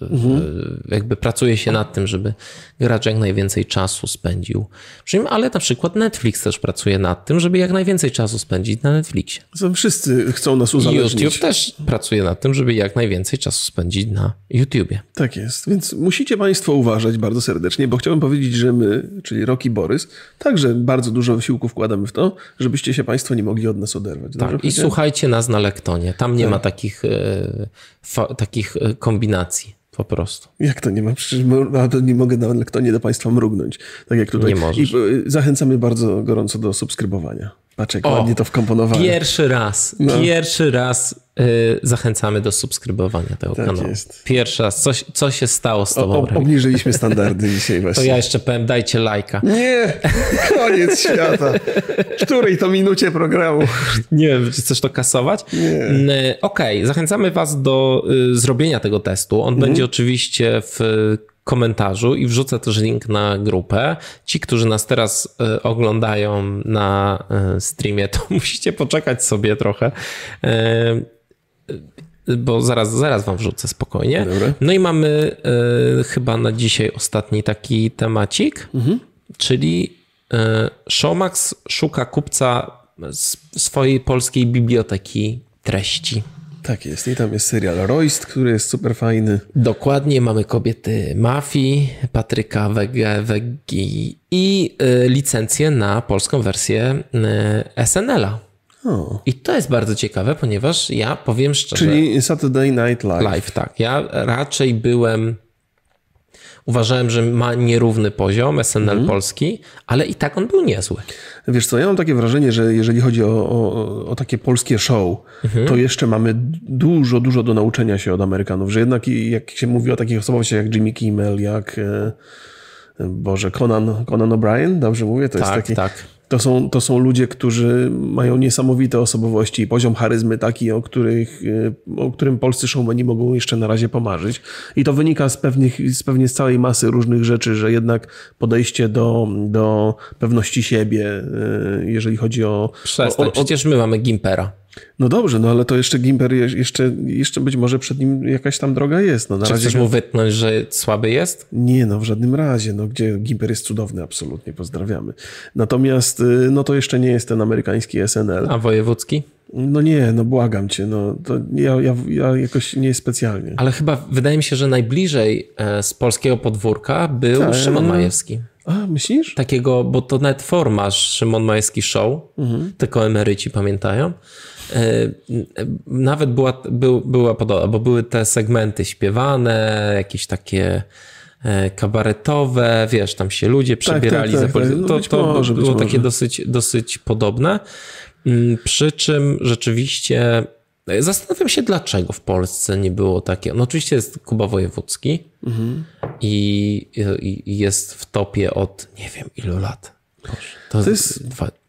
Mhm. Jakby pracuje się nad tym, żeby gracz jak najwięcej czasu spędził. Ale na przykład Netflix też pracuje nad tym, żeby jak najwięcej czasu spędzić na Netflixie. Wszyscy chcą nas uzależnić. YouTube też pracuje nad tym, żeby jak najwięcej czasu spędzić na YouTubie. Tak jest. Więc musicie Państwo uważać bardzo serdecznie, bo chciałbym powiedzieć, że my, czyli Roki Borys, także bardzo dużo wysiłku wkładamy w to, żebyście się Państwo nie mogli od nas oderwać. tak, i słuchajcie nas na Lektonie. Tam nie tak. ma takich, e, fa, takich e, kombinacji. Po prostu. Jak to nie ma? Przecież nie mogę na lektonie do Państwa mrugnąć. Tak jak tutaj. Nie możesz. I y, zachęcamy bardzo gorąco do subskrybowania. Patrz, jak o, ładnie to wkomponowałem. Pierwszy raz, no. pierwszy raz Y, zachęcamy do subskrybowania tego tak kanału. Jest. Pierwszy raz, co, co się stało z tobą? O, obniżyliśmy standardy dzisiaj właśnie. To ja jeszcze powiem, dajcie lajka. Nie, koniec świata. W której to minucie programu? Nie wiem, czy chcesz to kasować? Nie. Okej, okay, zachęcamy was do y, zrobienia tego testu. On mhm. będzie oczywiście w komentarzu i wrzucę też link na grupę. Ci, którzy nas teraz y, oglądają na streamie, to musicie poczekać sobie trochę bo zaraz, zaraz wam wrzucę spokojnie. Dobra. No i mamy y, chyba na dzisiaj ostatni taki temacik, mhm. czyli y, Showmax szuka kupca swojej polskiej biblioteki treści. Tak jest. I tam jest serial Royst, który jest super fajny. Dokładnie. Mamy kobiety Mafii, Patryka Wege, Wegi i y, licencję na polską wersję y, SNL-a. I to jest bardzo ciekawe, ponieważ ja powiem szczerze. Czyli Saturday Night Live. Live, tak. Ja raczej byłem. Uważałem, że ma nierówny poziom SNL mm. polski, ale i tak on był niezły. Wiesz co, ja mam takie wrażenie, że jeżeli chodzi o, o, o takie polskie show, mm-hmm. to jeszcze mamy dużo, dużo do nauczenia się od Amerykanów, że jednak jak się mówi o takich osobowościach jak Jimmy Kimmel, jak e, Boże, Conan, Conan O'Brien, dobrze mówię? To tak, jest taki, tak. To są, to są ludzie, którzy mają niesamowite osobowości i poziom charyzmy taki, o, których, e, o którym polscy showmeni mogą jeszcze na razie pomarzyć. I to wynika z, pewnych, z pewnie z całej masy różnych rzeczy, że jednak podejście do, do pewności siebie, e, jeżeli chodzi o... Przestań, o, o, przecież my mamy Gimpera. No dobrze, no ale to jeszcze Gimper, jeszcze, jeszcze być może przed nim jakaś tam droga jest. No, na Czy razie chcesz mu wytnąć, że słaby jest? Nie, no w żadnym razie. No, gdzie Gimper jest cudowny, absolutnie, pozdrawiamy. Natomiast y, no to jeszcze nie jest ten amerykański SNL. A wojewódzki? No nie, no błagam cię, no to ja, ja, ja jakoś nie specjalnie. Ale chyba wydaje mi się, że najbliżej e, z polskiego podwórka był Ta, Szymon Majewski. A, myślisz? Takiego, bo to net formaż Szymon Majewski Show, mhm. tylko emeryci pamiętają. E, nawet była, był, była podobna, bo były te segmenty śpiewane, jakieś takie e, kabaretowe, wiesz, tam się ludzie tak, przebierali tak, tak, tak, za. No to, to może, było takie dosyć, dosyć podobne. Mm, przy czym rzeczywiście e, zastanawiam się, dlaczego w Polsce nie było takie. No oczywiście jest Kuba Wojewódzki mhm. I, i, jest w topie od nie wiem ilu lat. Boże, to, to jest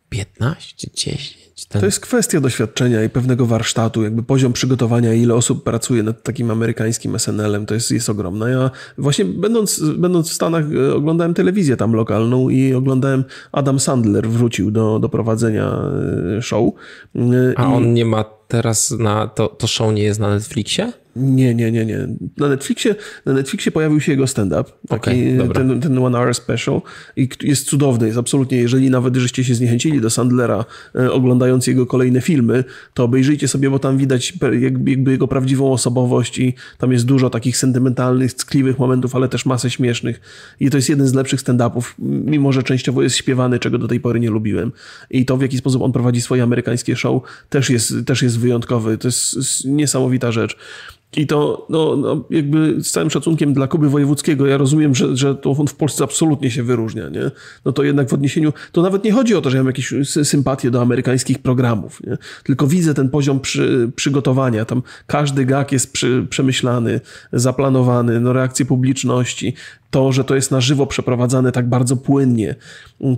15, 10. Ten... To jest kwestia doświadczenia i pewnego warsztatu, jakby poziom przygotowania, ile osób pracuje nad takim amerykańskim SNL-em, to jest, jest ogromne. Ja właśnie będąc, będąc w Stanach e, oglądałem telewizję tam lokalną i oglądałem Adam Sandler wrócił do, do prowadzenia e, show. E, A I... on nie ma teraz na, to, to show nie jest na Netflixie? Nie, nie, nie, nie. Na Netflixie, na Netflixie pojawił się jego stand-up, taki, dobra. ten, ten One Hour Special i jest cudowny, jest absolutnie, jeżeli nawet żeście się zniechęcili do Sandlera, e, oglądając jego kolejne filmy, to obejrzyjcie sobie, bo tam widać jakby, jego prawdziwą osobowość i tam jest dużo takich sentymentalnych, ckliwych momentów, ale też masę śmiesznych i to jest jeden z lepszych stand-upów, mimo że częściowo jest śpiewany, czego do tej pory nie lubiłem. I to, w jaki sposób on prowadzi swoje amerykańskie show, też jest, też jest wyjątkowy. To jest niesamowita rzecz. I to no, no, jakby z całym szacunkiem dla Kuby Wojewódzkiego, ja rozumiem, że, że to on w Polsce absolutnie się wyróżnia, nie? No to jednak w odniesieniu, to nawet nie chodzi o to, że ja mam jakieś sy- sympatię do amerykańskich programów, nie? Tylko widzę ten poziom przy, przygotowania, tam każdy gag jest przy, przemyślany, zaplanowany, no reakcje publiczności, to, że to jest na żywo przeprowadzane tak bardzo płynnie,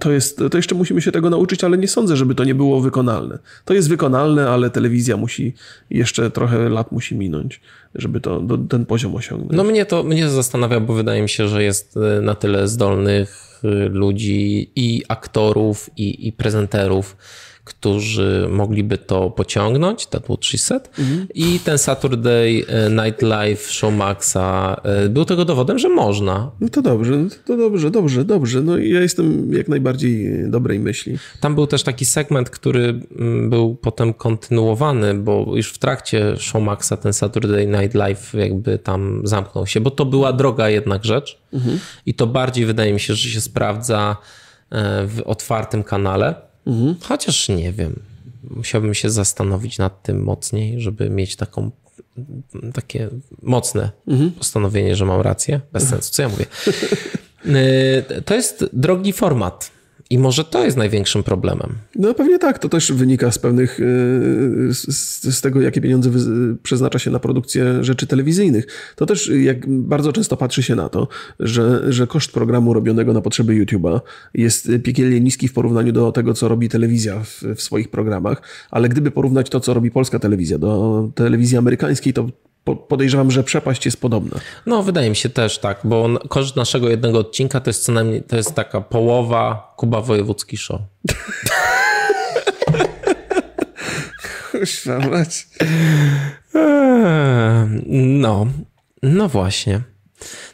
to jest, to jeszcze musimy się tego nauczyć, ale nie sądzę, żeby to nie było wykonalne. To jest wykonalne, ale telewizja musi, jeszcze trochę lat musi minąć, żeby to, do, ten poziom osiągnąć. No mnie to mnie zastanawia, bo wydaje mi się, że jest e, na tyle zdolnych e, ludzi i aktorów, i, i prezenterów, którzy mogliby to pociągnąć, that what she said. I ten Saturday e, Night Live Show Maxa e, był tego dowodem, że można. No to dobrze, no to dobrze, dobrze, dobrze. No i ja jestem jak najbardziej dobrej myśli. Tam był też taki segment, który mm, był potem kontynuowany, bo już w trakcie Showmaxa ten Saturday Night Live jakby tam zamknął się, bo to była droga jednak rzecz i to bardziej wydaje mi się, że się sprawdza e, w otwartym kanale, chociaż nie wiem. Musiałbym się zastanowić nad tym mocniej, żeby mieć taką takie mocne postanowienie, że mam rację. Bez sensu, co ja mówię. E, To jest drogi format. I może to jest największym problemem. No pewnie tak, to też wynika z pewnych, yy, z, z tego, jakie pieniądze przeznacza się na produkcję rzeczy telewizyjnych. To też jak bardzo często patrzy się na to, że, że koszt programu robionego na potrzeby YouTube'a jest piekielnie niski w porównaniu do tego, co robi telewizja w, w swoich programach, ale gdyby porównać to, co robi polska telewizja do telewizji amerykańskiej, to podejrzewam, że przepaść jest podobna. No, wydaje mi się też tak, bo koszt naszego jednego odcinka to jest co najmniej, to jest taka połowa Kuba Wojewódzki Show. Śmiać. Eee, No, no właśnie.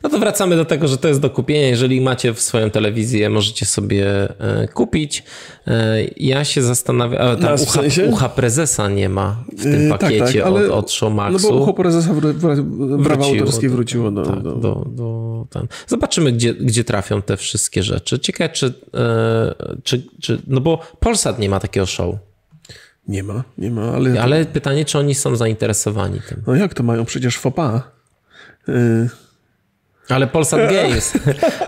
No to wracamy do tego, że to jest do kupienia. Jeżeli macie w swoją telewizję, możecie sobie e, kupić. E, ja się zastanawiam, ale tam ucha, ucha prezesa nie ma w tym Yy, tak, pakiecie tak, ale- od, od Showmaxu. No bo ucho prezesa wr- wr- prawa Wróciło autorskie do- wróciło do, tak, do, do, do ten. Zobaczymy, gdzie, gdzie trafią te wszystkie rzeczy. Ciekawe, czy, e, czy, czy. No bo Polsat nie ma takiego show. Nie ma, nie ma, ale... Ale pytanie, czy oni są zainteresowani tym. No jak to mają? Przecież fopa. Yy, Ale Polsat Games.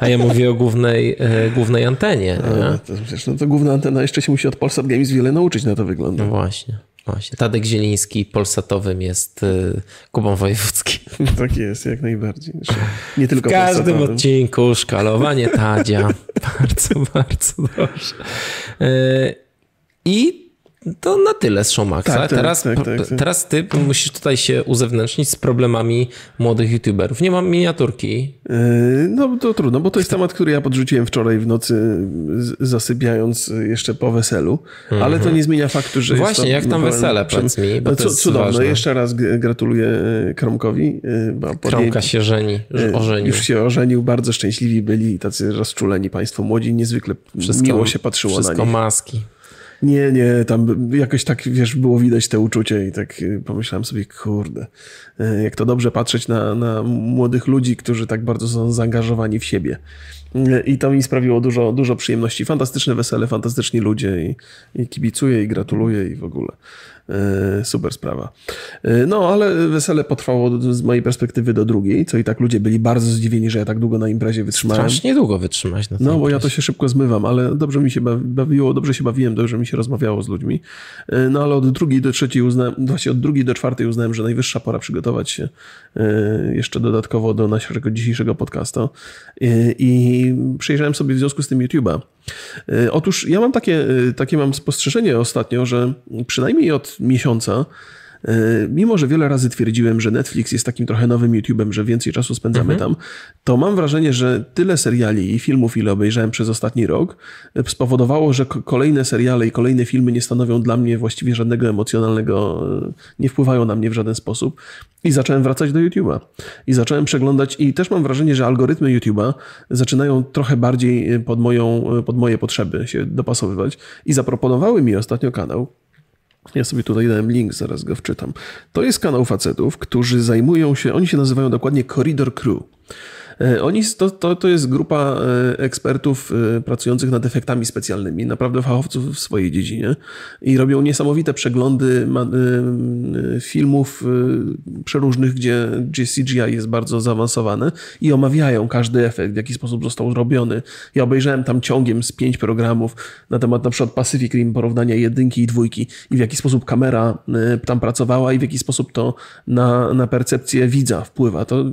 A ja mówię o głównej, e, głównej antenie. Nie? no, to, przecież, no to główna antena jeszcze się musi od Polsat Games wiele nauczyć, na to wygląda. No właśnie. Właśnie. Tadek Zieliński polsatowym jest e, Kubą Wojewódzki. Tak jest, jak najbardziej. Nie tylko W każdym Polsatowym. odcinku szkalowanie Tadzia. bardzo, bardzo dobrze. E, I to na tyle z Showmaxa. Tak, tak, teraz, tak, tak, tak. teraz ty musisz tutaj się uzewnętrznić z problemami młodych youtuberów. Nie mam miniaturki. Yy, No to trudno, bo to jest temat, który ja podrzuciłem wczoraj w nocy, zasypiając jeszcze po weselu, ale to nie zmienia faktu, że Mhm. Właśnie, to jak tam wesele, powiedz mi, bo No, to Cudowne. ważne. Jeszcze raz gratuluję e, Kromkowi. e, Kromka się żeni, e, ożenił. Już się ożenił, bardzo szczęśliwi byli, tacy rozczuleni państwo młodzi, niezwykle miło się patrzyło na Wszystko nich. maski. Nie, nie, tam jakoś tak, wiesz, było widać te uczucie i tak y, pomyślałem sobie, kurde, y, jak to dobrze patrzeć na, na młodych ludzi, którzy tak bardzo są zaangażowani w siebie. Y, I to mi sprawiło dużo, dużo przyjemności. Fantastyczne wesele, fantastyczni ludzie i, i kibicuję i gratuluję i w ogóle. Y, Super sprawa. Y, No, ale wesele potrwało z mojej perspektywy do drugiej, co i tak ludzie byli bardzo zdziwieni, że ja tak długo na imprezie wytrzymałem. Strasznie długo wytrzymać na. No, bo ja to się szybko zmywam, ale dobrze mi się bawi- bawiło, dobrze się bawiłem, dobrze mi się rozmawiało z ludźmi. E, No, ale od drugiej do trzeciej uznałem, właśnie od drugiej do czwartej uznałem, że najwyższa pora przygotować się e, jeszcze dodatkowo do naszego dzisiejszego podcastu. E, I przejrzałem sobie w związku z tym YouTube'a. E, Otóż ja mam takie, e, takie mam spostrzeżenie ostatnio, że przynajmniej od miesiąca mimo że wiele razy twierdziłem, że Netflix jest takim trochę nowym YouTube'em, że więcej czasu spędzamy mhm. tam, to mam wrażenie, że tyle seriali i filmów, ile obejrzałem przez ostatni rok, spowodowało, że kolejne seriale i kolejne filmy nie stanowią dla mnie właściwie żadnego emocjonalnego, nie wpływają na mnie w żaden sposób. I zacząłem wracać do YouTube'a. I zacząłem przeglądać, i też mam wrażenie, że algorytmy YouTube'a zaczynają trochę bardziej pod, moją, pod moje potrzeby się dopasowywać. I zaproponowały mi ostatnio kanał, ja sobie tutaj dałem link, zaraz go wczytam. To jest kanał facetów, którzy zajmują się, oni się nazywają dokładnie Corridor Crew. E, oni, to, to, to jest grupa e, ekspertów e, pracujących nad efektami specjalnymi, naprawdę fachowców w swojej dziedzinie i robią niesamowite przeglądy filmów przeróżnych, gdzie CGI jest bardzo zaawansowany i omawiają każdy efekt, w jaki sposób został zrobiony. Ja obejrzałem tam ciągiem z pięć programów na temat na przykład Pacific Rim, porównania jedynki i dwójki i w jaki sposób kamera tam pracowała i w jaki sposób to na, na percepcję widza wpływa. To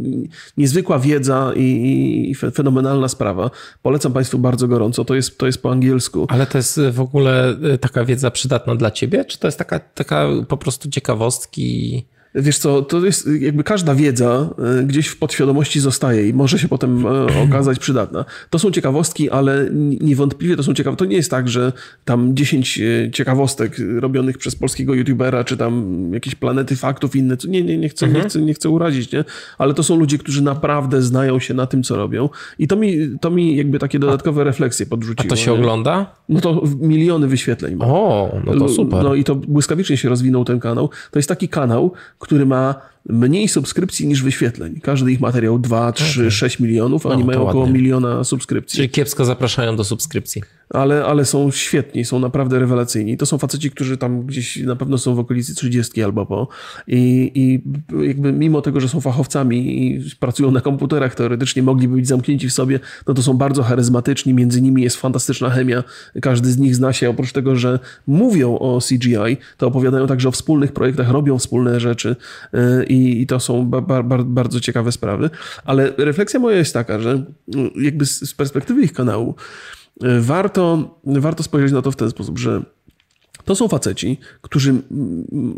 niezwykła wiedza i, i fenomenalna sprawa. Polecam Państwu bardzo gorąco. To jest, to jest po angielsku. Ale to jest w ogóle e, taka wiedza przydatna dla Ciebie? Czy to jest taka, taka po prostu ciekawostki? Wiesz co, to jest jakby każda wiedza e, gdzieś w podświadomości zostaje i może się potem e, okazać przydatna. To są ciekawostki, ale niewątpliwie to są ciekawe. To nie jest tak, że tam 10 e, ciekawostek robionych przez polskiego youtubera, czy tam jakieś planety faktów inne. Nie, nie, nie chcę, mhm. nie chcę, nie chcę urazić, nie? Ale to są ludzie, którzy naprawdę znają się na tym, co robią. I to mi, to mi jakby takie dodatkowe refleksje podrzuciło. A to się nie? ogląda? No to miliony wyświetleń ma. O, no to super. No i to błyskawicznie się rozwinął ten kanał. To jest taki kanał, który ma mniej subskrypcji niż wyświetleń. Każdy ich materiał 2, 3, okay. 6 milionów, a no, oni mają około miliona subskrypcji. Czyli kiepsko zapraszają do subskrypcji. Ale, ale są świetni, są naprawdę rewelacyjni. To są faceci, którzy tam gdzieś na pewno są w okolicy 30 albo po. I, I jakby mimo tego, że są fachowcami i pracują na komputerach, teoretycznie mogliby być zamknięci w sobie, no to są bardzo charyzmatyczni, między nimi jest fantastyczna chemia. Każdy z nich zna się, oprócz tego, że mówią o CGI, to opowiadają także o wspólnych projektach, robią wspólne rzeczy y, i, i to są ba, ba, bardzo ciekawe sprawy. Ale refleksja moja jest taka, że mm, jakby z, perspektywy ich kanału warto, warto spojrzeć na to w ten sposób, że to są faceci, którzy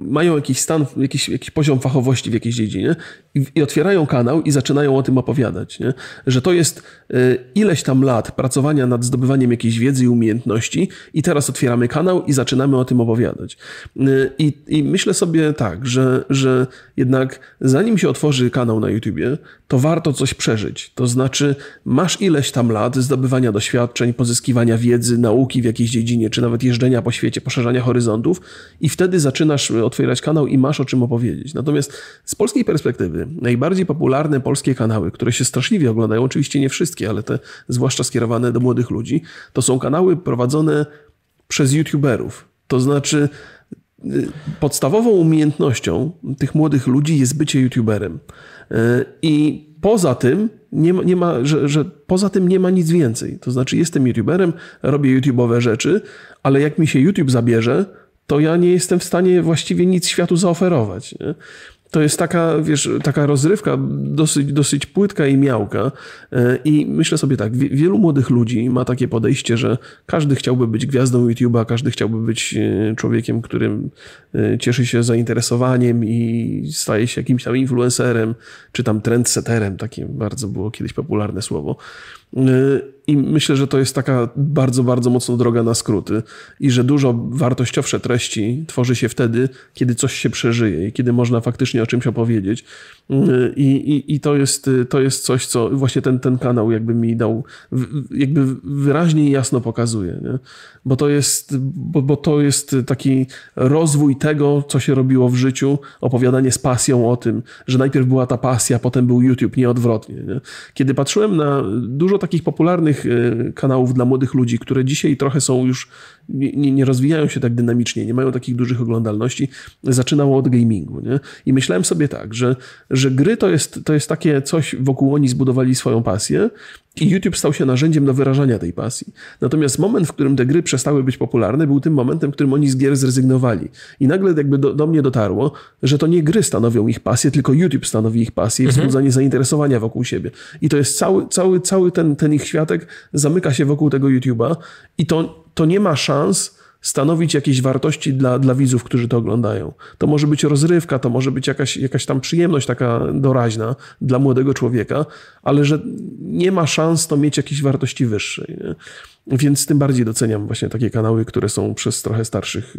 mają jakiś stan, jakiś, jakiś poziom fachowości w jakiejś dziedzinie i, i otwierają kanał i zaczynają o tym opowiadać. Nie? Że to jest y, ileś tam lat pracowania nad zdobywaniem jakiejś wiedzy i umiejętności i teraz otwieramy kanał i zaczynamy o tym opowiadać. Y, I, i myślę sobie tak, że, że jednak zanim się otworzy kanał na YouTubie, to warto coś przeżyć. To znaczy masz ileś tam lat zdobywania doświadczeń, pozyskiwania wiedzy, nauki w jakiejś dziedzinie, czy nawet jeżdżenia po świecie, poszerzania horyzontów i wtedy zaczynasz otwierać kanał i masz o czym opowiedzieć. Natomiast z polskiej perspektywy najbardziej popularne polskie kanały, które się straszliwie oglądają, oczywiście nie wszystkie, ale te zwłaszcza skierowane do młodych ludzi, to są kanały prowadzone przez youtuberów. To znaczy y, podstawową umiejętnością tych młodych ludzi jest bycie youtuberem. Y, I poza tym nie ma, nie ma że, że poza tym nie ma nic więcej. To znaczy jestem youtuberem, robię YouTube'owe rzeczy, ale jak mi się YouTube zabierze, to ja nie jestem w stanie właściwie nic światu zaoferować. Nie? To jest taka, wiesz, taka rozrywka dosyć, dosyć płytka i miałka. E, I myślę sobie tak, wielu młodych ludzi ma takie podejście, że każdy chciałby być gwiazdą YouTube'a, każdy chciałby być e, człowiekiem, którym e, cieszy się zainteresowaniem i staje się jakimś tam influencerem, czy tam trendsetterem, takie bardzo było kiedyś popularne słowo. I myślę, że to jest taka bardzo, bardzo mocno droga na skróty i że dużo wartościowsze treści tworzy się wtedy, kiedy coś się przeżyje i kiedy można faktycznie o czymś opowiedzieć. I, i, i to, jest, to jest coś, co właśnie ten, ten kanał jakby mi dał, jakby wyraźnie i jasno pokazuje, nie? Bo, to jest, bo, bo to jest taki rozwój tego, co się robiło w życiu, opowiadanie z pasją o tym, że najpierw była ta pasja, potem był YouTube, nie odwrotnie. Nie? Kiedy patrzyłem na dużo takich popularnych e, kanałów dla młodych ludzi, które dzisiaj trochę są już, nie, nie rozwijają się tak dynamicznie, nie mają takich dużych oglądalności, zaczynało od gamingu. Nie? I myślałem sobie tak, że że gry to jest, to jest takie coś, wokół oni zbudowali swoją pasję i YouTube stał się narzędziem do wyrażania tej pasji. Natomiast moment, w którym te gry przestały być popularne, był tym momentem, w którym oni z gier zrezygnowali. I nagle jakby do, do mnie dotarło, że to nie gry stanowią ich pasję, tylko YouTube stanowi ich pasję i mhm. wzbudzanie zainteresowania wokół siebie. I to jest cały, cały, cały ten, ten ich światek zamyka się wokół tego YouTube'a i to, to nie ma szans stanowić jakieś wartości dla, dla widzów, którzy to oglądają. To może być rozrywka, to może być jakaś, jakaś tam przyjemność taka doraźna dla młodego człowieka, ale że nie ma szans to mieć jakiejś wartości wyższej. Nie? Więc tym bardziej doceniam właśnie takie kanały, które są przez trochę starszych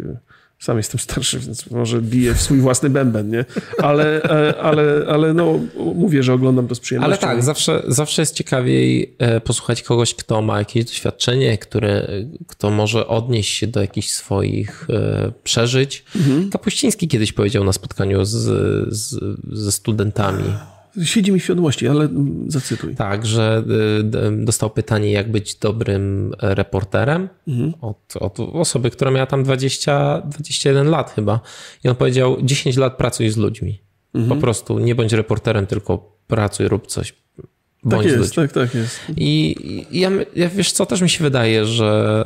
sam jestem starszy, więc może biję w swój własny bęben, nie? Ale, e, ale, ale no, mówię, że oglądam to z przyjemnością. Ale tak, zawsze, zawsze jest ciekawiej e, posłuchać kogoś, kto ma jakieś doświadczenie, które, kto może odnieść się do jakichś swoich e, przeżyć. Mhm. Kapuściński kiedyś powiedział na spotkaniu z, z, ze studentami, Siedzi mi w świadomości, ale zacytuj. Tak, że y, dostał pytanie, jak być dobrym reporterem mhm. od, od, osoby, która miała tam 20, 21 lat chyba. I on powiedział, 10 lat pracuj z ludźmi. Mhm. Po prostu nie bądź reporterem, tylko pracuj, rób coś. Bądź tak jest, tak, tak jest. I ja, ja, wiesz co, też mi się wydaje, że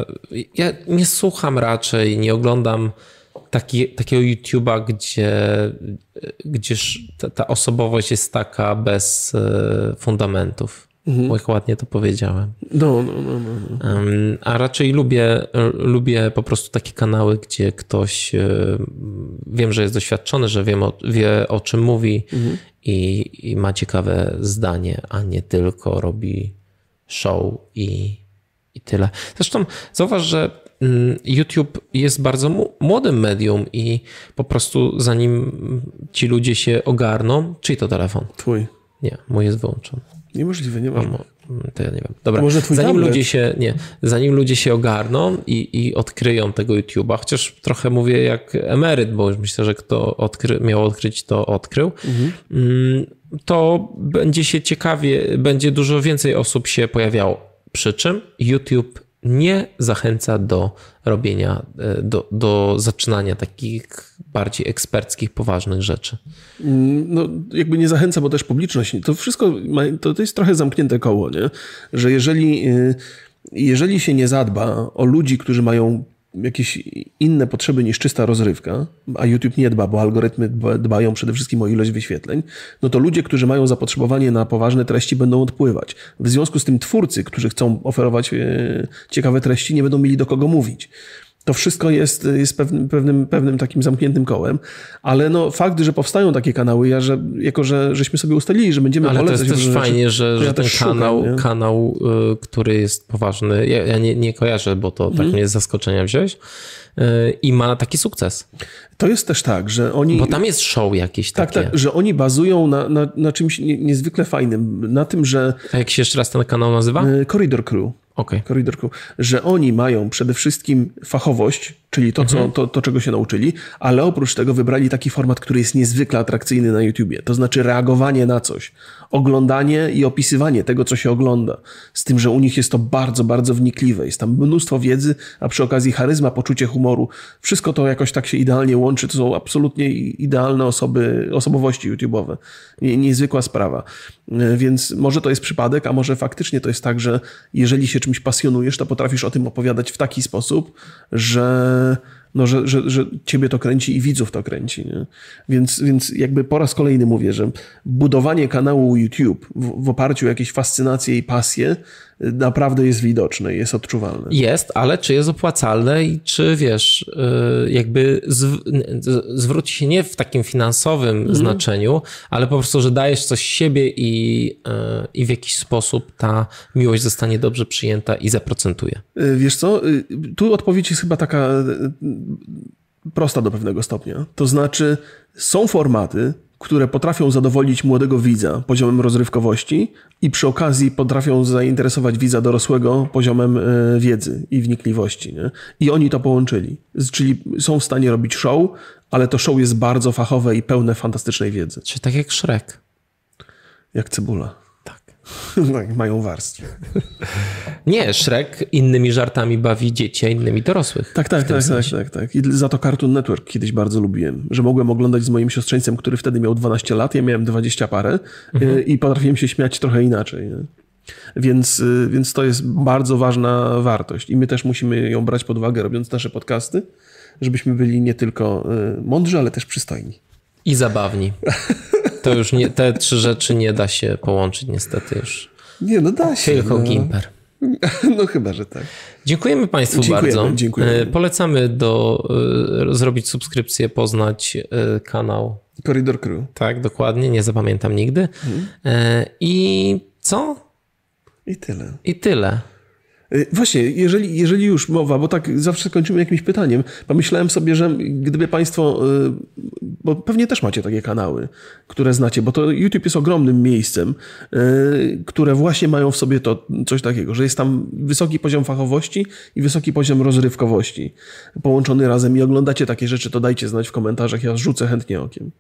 ja nie słucham raczej, nie oglądam taki, takiego YouTube'a, gdzie, gdzież ta, ta, osobowość jest taka bez e, fundamentów. Mhm. Jak ładnie to powiedziałem. No, no, no, no. no. A raczej lubię, lubię po prostu takie kanały, gdzie ktoś e, wiem, że jest doświadczony, że wiem o, wie o czym mówi mhm. i, i ma ciekawe zdanie, a nie tylko robi show i, i tyle. Zresztą zauważ, że YouTube jest bardzo młodym medium i po prostu zanim ci ludzie się ogarną, czyj to telefon? Twój. Nie, mój jest wyłączony. Niemożliwe, nie ma. Mm, to ja nie wiem. Dobra, może twój zanim ludzie się, nie, zanim ludzie się ogarną i, i odkryją tego YouTube'a, chociaż trochę mówię jak emeryt, bo już myślę, że kto odkry, miał odkryć, to odkrył, mhm. Mm, to będzie się ciekawie, będzie dużo więcej osób się pojawiało. Przy czym YouTube nie zachęca do robienia, e, do, do zaczynania takich bardziej eksperckich, poważnych rzeczy. Mm, no, jakby nie zachęca, bo też publiczność. To wszystko ma, to, to jest trochę zamknięte koło, nie? że jeżeli, y, jeżeli się nie zadba o ludzi, którzy mają jakieś inne potrzeby niż czysta rozrywka, a YouTube nie dba, bo algorytmy dbają przede wszystkim o ilość wyświetleń, no to ludzie, którzy mają zapotrzebowanie na poważne treści, będą odpływać. W związku z tym twórcy, którzy chcą oferować e, ciekawe treści, nie będą mieli do kogo mówić. To wszystko jest, jest pewnym, pewnym, pewnym takim zamkniętym kołem, ale no fakt, że powstają takie kanały, ja, że, jako że żeśmy sobie ustalili, że będziemy ale polecać... To jest też fajnie, że, że ja ten kanał, szukam, kanał, y, który jest poważny, ja, ja nie, nie, kojarzę, bo to tak mhm. mnie z zaskoczenia wziąłeś, y, i ma taki sukces. To jest też tak, że oni... Bo tam jest show jakieś tak, takie. Tak, że oni bazują na, na, na czymś niezwykle fajnym, na tym, że... A jak się jeszcze raz ten kanał nazywa? Y, Corridor Crew okay. koridorku, że oni mają przede wszystkim fachowość, czyli to, co, mhm. to, to, czego się nauczyli, ale oprócz tego wybrali taki format, który jest niezwykle atrakcyjny na YouTubie. To znaczy reagowanie na coś, oglądanie i opisywanie tego, co się ogląda. Z tym, że u nich jest to bardzo, bardzo wnikliwe. Jest tam mnóstwo wiedzy, a przy okazji charyzma, poczucie humoru. Wszystko to jakoś tak się idealnie łączy. To są absolutnie idealne osoby, osobowości YouTube'owe. Niezwykła sprawa. Więc może to jest przypadek, a może faktycznie to jest tak, że jeżeli się czymś pasjonujesz, to potrafisz o tym opowiadać w taki sposób, że, no, że, że, że ciebie to kręci i widzów to kręci. Nie? Więc, więc jakby po raz kolejny mówię, że budowanie kanału YouTube w, w oparciu o jakieś fascynacje i pasje naprawdę jest widoczne, jest odczuwalne. Jest, ale czy jest opłacalne i czy wiesz, y, jakby zwróci się nie w takim finansowym mhm. znaczeniu, ale po prostu, że dajesz coś siebie i, y, i w jakiś sposób ta miłość zostanie dobrze przyjęta i zaprocentuje. Y, wiesz co, tu odpowiedź jest chyba taka prosta do pewnego stopnia. To znaczy, są formaty, które potrafią zadowolić młodego widza poziomem rozrywkowości i przy okazji potrafią zainteresować widza dorosłego poziomem e, wiedzy i wnikliwości. Nie? I oni to połączyli. Czyli są w stanie robić show, ale to show jest bardzo fachowe i pełne fantastycznej wiedzy. Czy tak jak Shrek. Jak cebula. Tak, mają warstwę. Nie, Shrek innymi żartami bawi dzieci, a innymi dorosłych. Tak, tak, tak, tak, tak, tak. I za to Cartoon Network kiedyś bardzo lubiłem, że mogłem oglądać z moim siostrzeńcem, który wtedy miał 12 lat, ja miałem 20 parę mhm. i potrafiłem się śmiać trochę inaczej. Nie? Więc, y, więc to jest bardzo ważna wartość i my też musimy ją brać pod uwagę, robiąc nasze podcasty, żebyśmy byli nie tylko y, mądrzy, ale też przystojni. I zabawni. To już nie, te trzy rzeczy nie da się połączyć niestety już. Nie, no da się. Tylko no. Gimper. No chyba, że tak. Dziękujemy Państwu Dziękujemy, bardzo. dziękujemy. E, Polecamy do e, zrobić subskrypcję, poznać e, kanał. Corridor Crew. Tak, dokładnie, nie zapamiętam nigdy. E, I co? I tyle. I tyle. Właśnie, jeżeli, jeżeli już mowa, bo tak zawsze kończymy jakimś pytaniem, pomyślałem sobie, że gdyby Państwo, bo pewnie też macie takie kanały, które znacie, bo to YouTube jest ogromnym miejscem, y, które właśnie mają w sobie to coś takiego, że jest tam wysoki poziom fachowości i wysoki poziom rozrywkowości połączony razem i oglądacie takie rzeczy, to dajcie znać w komentarzach, ja rzucę chętnie okiem.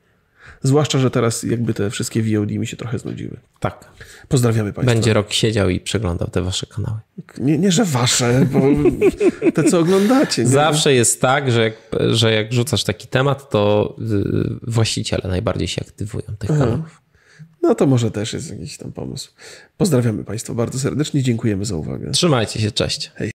Zwłaszcza, że teraz jakby te wszystkie VOD mi się trochę znudziły. Tak. Pozdrawiamy Państwa. Będzie rok siedział i przeglądał te Wasze kanały. Nie, nie, że wasze, bo te, co oglądacie. Nie? Zawsze jest tak, że jak, że jak rzucasz taki temat, to y, właściciele najbardziej się aktywują tych kanałów. No to może też jest jakiś tam pomysł. Pozdrawiamy Państwa bardzo serdecznie, dziękujemy za uwagę. Trzymajcie się, cześć. Hej.